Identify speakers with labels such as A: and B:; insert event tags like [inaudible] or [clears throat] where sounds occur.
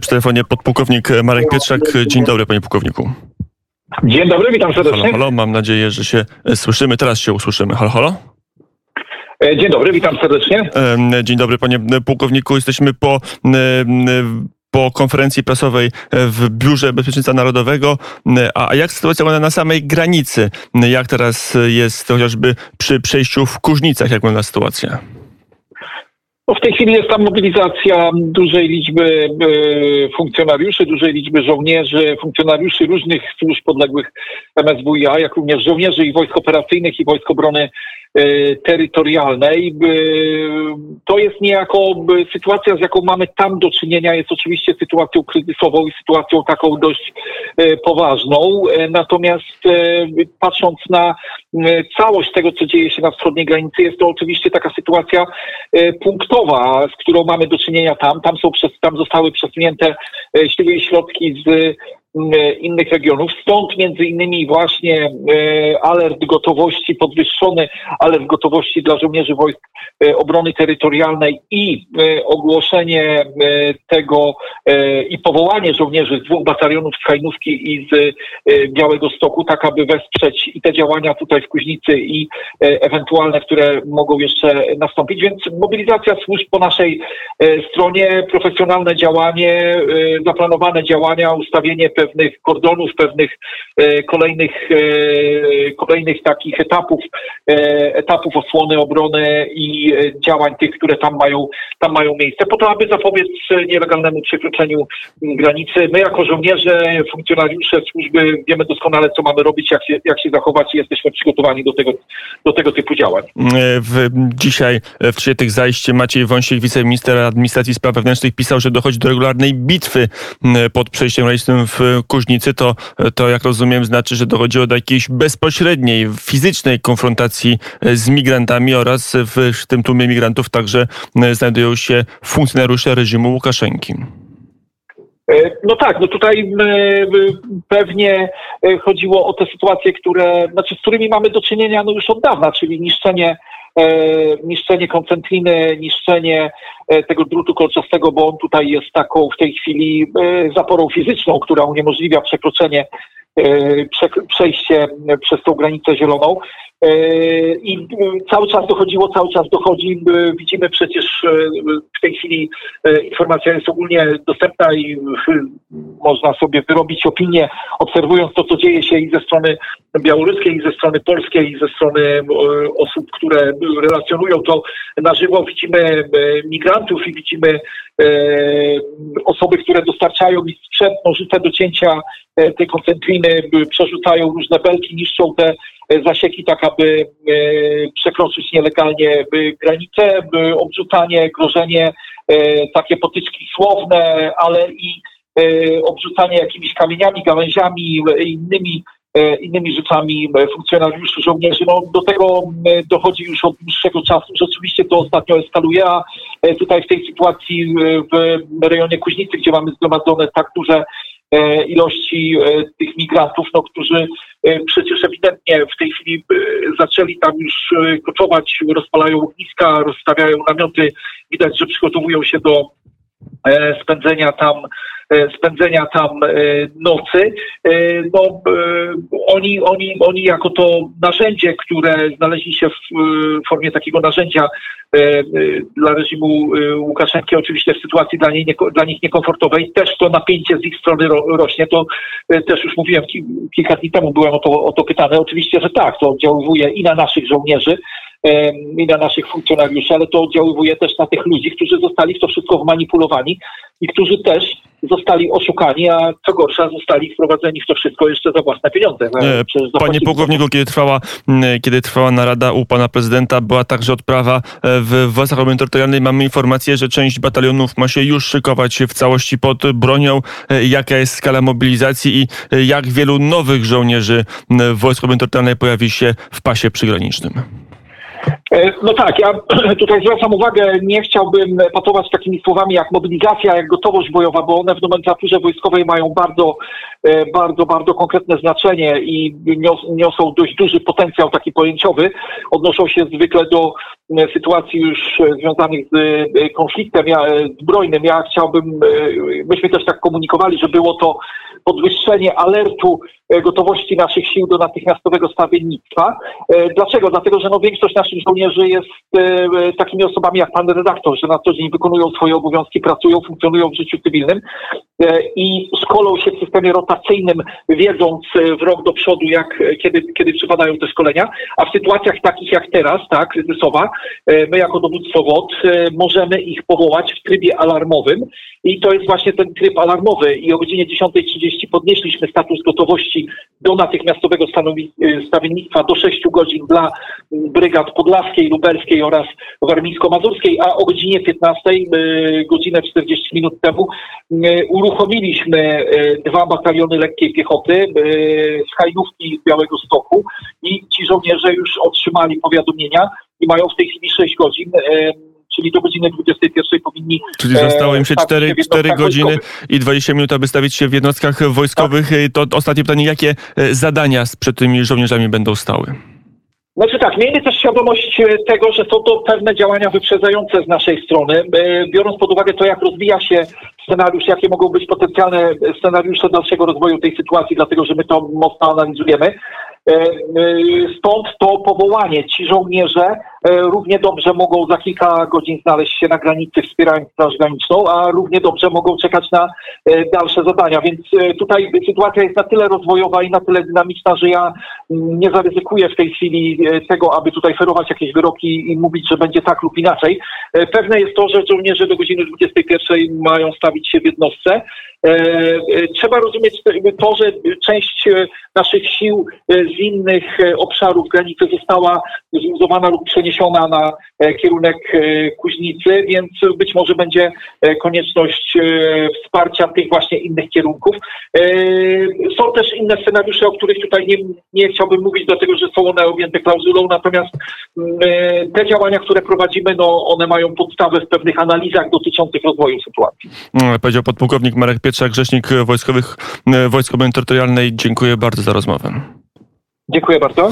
A: Przy telefonie podpułkownik Marek Pietrzak. Dzień dobry, panie pułkowniku.
B: Dzień dobry, witam serdecznie.
A: Halo, halo, mam nadzieję, że się e, słyszymy. Teraz się usłyszymy. Halo, halo.
B: E, Dzień dobry, witam serdecznie.
A: Dzień dobry, panie pułkowniku. Jesteśmy po, po konferencji prasowej w Biurze Bezpieczeństwa Narodowego. A a jak sytuacja wygląda na samej granicy? Jak teraz jest chociażby przy przejściu w Kuźnicach? Jak wygląda sytuacja?
B: No w tej chwili jest tam mobilizacja dużej liczby e, funkcjonariuszy, dużej liczby żołnierzy, funkcjonariuszy różnych służb podległych MSWiA, jak również żołnierzy i wojsk operacyjnych i wojsk obrony e, terytorialnej. E, To jest niejako sytuacja, z jaką mamy tam do czynienia, jest oczywiście sytuacją kryzysową i sytuacją taką dość poważną. Natomiast patrząc na całość tego, co dzieje się na wschodniej granicy, jest to oczywiście taka sytuacja e, z którą mamy do czynienia tam. Tam, są tam zostały przesunięte e, środki z innych regionów. Stąd między innymi właśnie e, alert gotowości podwyższony, alert gotowości dla żołnierzy wojsk e, obrony terytorialnej i e, ogłoszenie tego i powołanie żołnierzy z dwóch batalionów z Hajnówki i z Białego Stoku, tak aby wesprzeć i te działania tutaj w Kuźnicy i ewentualne, które mogą jeszcze nastąpić. Więc mobilizacja służb po naszej stronie, profesjonalne działanie, zaplanowane działania, ustawienie pewnych kordonów, pewnych e, kolejnych, e, kolejnych takich etapów, e, etapów osłony obrony i działań tych, które tam mają, tam mają miejsce, po to, aby zapobiec nielegalnemu przekroczeniu granicy. My jako żołnierze, funkcjonariusze służby wiemy doskonale, co mamy robić, jak się, jak się zachować i jesteśmy przygotowani do tego, do tego typu działań.
A: W, dzisiaj w czasie tych zajść Maciej Wąsik, wiceminister administracji spraw wewnętrznych pisał, że dochodzi do regularnej bitwy pod przejściem granicznym w Kuźnicy. To, to jak rozumiem znaczy, że dochodziło do jakiejś bezpośredniej, fizycznej konfrontacji e, z migrantami oraz w tym tłumie migrantów także e, znajdują się funkcjonariusze reżimu Łukaszenki.
B: E, No tak, no tutaj pewnie chodziło o te sytuacje, które, znaczy z którymi mamy do czynienia no już od dawna, czyli niszczenie, niszczenie koncentriny, niszczenie e, tego drutu kolczastego, bo on tutaj jest taką w tej chwili e, zaporą fizyczną, która uniemożliwia przekroczenie, e, przek- przejście przez tą granicę zieloną. E, I e, cały czas dochodziło, cały czas dochodzi. E, Widzimy przecież e, w tej chwili e, informacja jest ogólnie dostępna i e, można sobie wyrobić opinię, obserwując to, co dzieje się i ze strony białoruskiej, i ze strony polskiej, i ze strony e, osób, które relacjonują to na żywo. Widzimy e, migrantów i widzimy e, osoby, które dostarczają mi sprzęt, nożyce do cięcia e, tej koncentriny, e, przerzucają różne belki, niszczą te e, zasieki tak, aby przekroczyć nielegalnie granicę, obrzucanie, grożenie, takie potyczki słowne, ale i obrzucanie jakimiś kamieniami, gałęziami innymi innymi rzeczami e, funkcjonariuszy, żołnierzy. No, do tego e, dochodzi już od dłuższego czasu. Rzeczywiście to ostatnio eskaluje, a e, tutaj w tej sytuacji e, w rejonie Kuźnicy, gdzie mamy zgromadzone tak duże e, ilości e, tych migrantów, no, którzy e, przecież ewidentnie w tej chwili e, zaczęli tam już e, koczować, rozpalają ogniska, rozstawiają namioty. Widać, że przygotowują się do e, spędzenia tam e, spędzenia tam e, nocy. E, No, e, oni, oni, oni jako to narzędzie, które znaleźli się w e, formie takiego narzędzia e, e, dla reżimu e, Łukaszenki, oczywiście w sytuacji dla, niej, dla nich niekomfortowej, też to napięcie z ich strony ro, rośnie. To e, też już mówiłem ki, kilka dni temu, byłem o to, o to pytany. Oczywiście, że tak, to oddziaływuje i na naszych żołnierzy, i na naszych funkcjonariuszy, ale to oddziaływuje też na tych ludzi, którzy zostali w to wszystko wmanipulowani i którzy też zostali oszukani, a co gorsza, zostali wprowadzeni w to wszystko jeszcze za własne pieniądze. Przecież
A: Panie pułkowniku, kiedy trwała, kiedy trwała narada u pana prezydenta, była także odprawa e, w Wojskach Obrony Terytorialnej. Mamy informację, że część batalionów ma się już szykować w całości pod bronią. E, Jaka jest skala mobilizacji i e, jak wielu nowych żołnierzy Wojsk Terytorialnej pojawi się w pasie przygranicznym?
B: E, No tak, ja [clears throat] tutaj zwracam uwagę, nie chciałbym patować takimi słowami jak mobilizacja, jak gotowość bojowa, bo one w nomenklaturze wojskowej mają bardzo, e, bardzo, bardzo konkretne znaczenie i nios- niosą dość duży potencjał taki pojęciowy. Odnoszą się zwykle do e, sytuacji już związanych z konfliktem zbrojnym. Ja chciałbym, myśmy też tak komunikowali, że było to podwyższenie alertu e, gotowości naszych sił do natychmiastowego stawiennictwa. E, Dlaczego? Dlatego, że no większość naszych żołnierzy jest e, takimi osobami jak pan redaktor, że na co dzień wykonują swoje obowiązki, pracują, funkcjonują w życiu cywilnym i szkolą się w systemie rotacyjnym, wiedząc w rok do przodu, jak, kiedy, kiedy przypadają te szkolenia, a w sytuacjach takich jak teraz, tak, kryzysowa, my jako dowództwo WOD e, możemy ich powołać w trybie alarmowym i to jest właśnie ten tryb alarmowy i o godzinie 10.30 podnieśliśmy status gotowości do natychmiastowego e, stawiennictwa do 6 godzin dla m, brygad podlaskiej, lubelskiej oraz warmińsko-mazurskiej, a o godzinie 15, e, godzinę 40 minut temu uruchomiliśmy dwa bataliony lekkiej piechoty z Hajnówki z Białego Stoku i ci żołnierze już otrzymali powiadomienia i mają w tej chwili 6 godzin, czyli do godziny 21 powinni
A: Czyli zostało im się
B: e, stawić
A: 4,
B: w jednostkach
A: 4 godziny
B: wojskowych.
A: i 20 minut, aby stawić się w jednostkach wojskowych. To ostatnie pytanie, jakie e, zadania przed tymi żołnierzami będą stały?
B: Znaczy tak, miejmy też świadomość e, tego, że są to pewne działania wyprzedzające z naszej strony. E, Biorąc pod uwagę to, jak rozwija się scenariusz, jakie mogą być potencjalne scenariusze dalszego rozwoju tej sytuacji, dlatego że my to mocno analizujemy. E, e, Stąd to powołanie. Ci żołnierze e, równie dobrze mogą za kilka godzin znaleźć się na granicy, wspierając Straż Graniczną, a równie dobrze mogą czekać na e, dalsze zadania. Więc e, tutaj sytuacja jest na tyle rozwojowa i na tyle dynamiczna, że ja nie zaryzykuję w tej chwili e, tego, aby tutaj ferować jakieś wyroki i mówić, że będzie tak lub inaczej. E, Pewne jest to, że żołnierze do godziny 21 mają stawić się w jednostce. E, e, Trzeba rozumieć to, że część e, naszych sił e, z innych e, obszarów granicy została zluzowana lub przeniesiona na e, kierunek e, Kuźnicy, więc być może będzie e, konieczność wsparcia tych właśnie innych kierunków. Są też inne scenariusze, o których tutaj nie, nie chciałbym mówić, dlatego że są one objęte klauzulą, natomiast mm, te działania, które prowadzimy, no one mają podstawę w pewnych analizach dotyczących rozwoju sytuacji.
A: Mm, Powiedział podpułkownik Marek Pietrzak, rzecznik wojskowych Wojsk Obrony Terytorialnej. Dziękuję bardzo za rozmowę.
B: Dziękuję bardzo.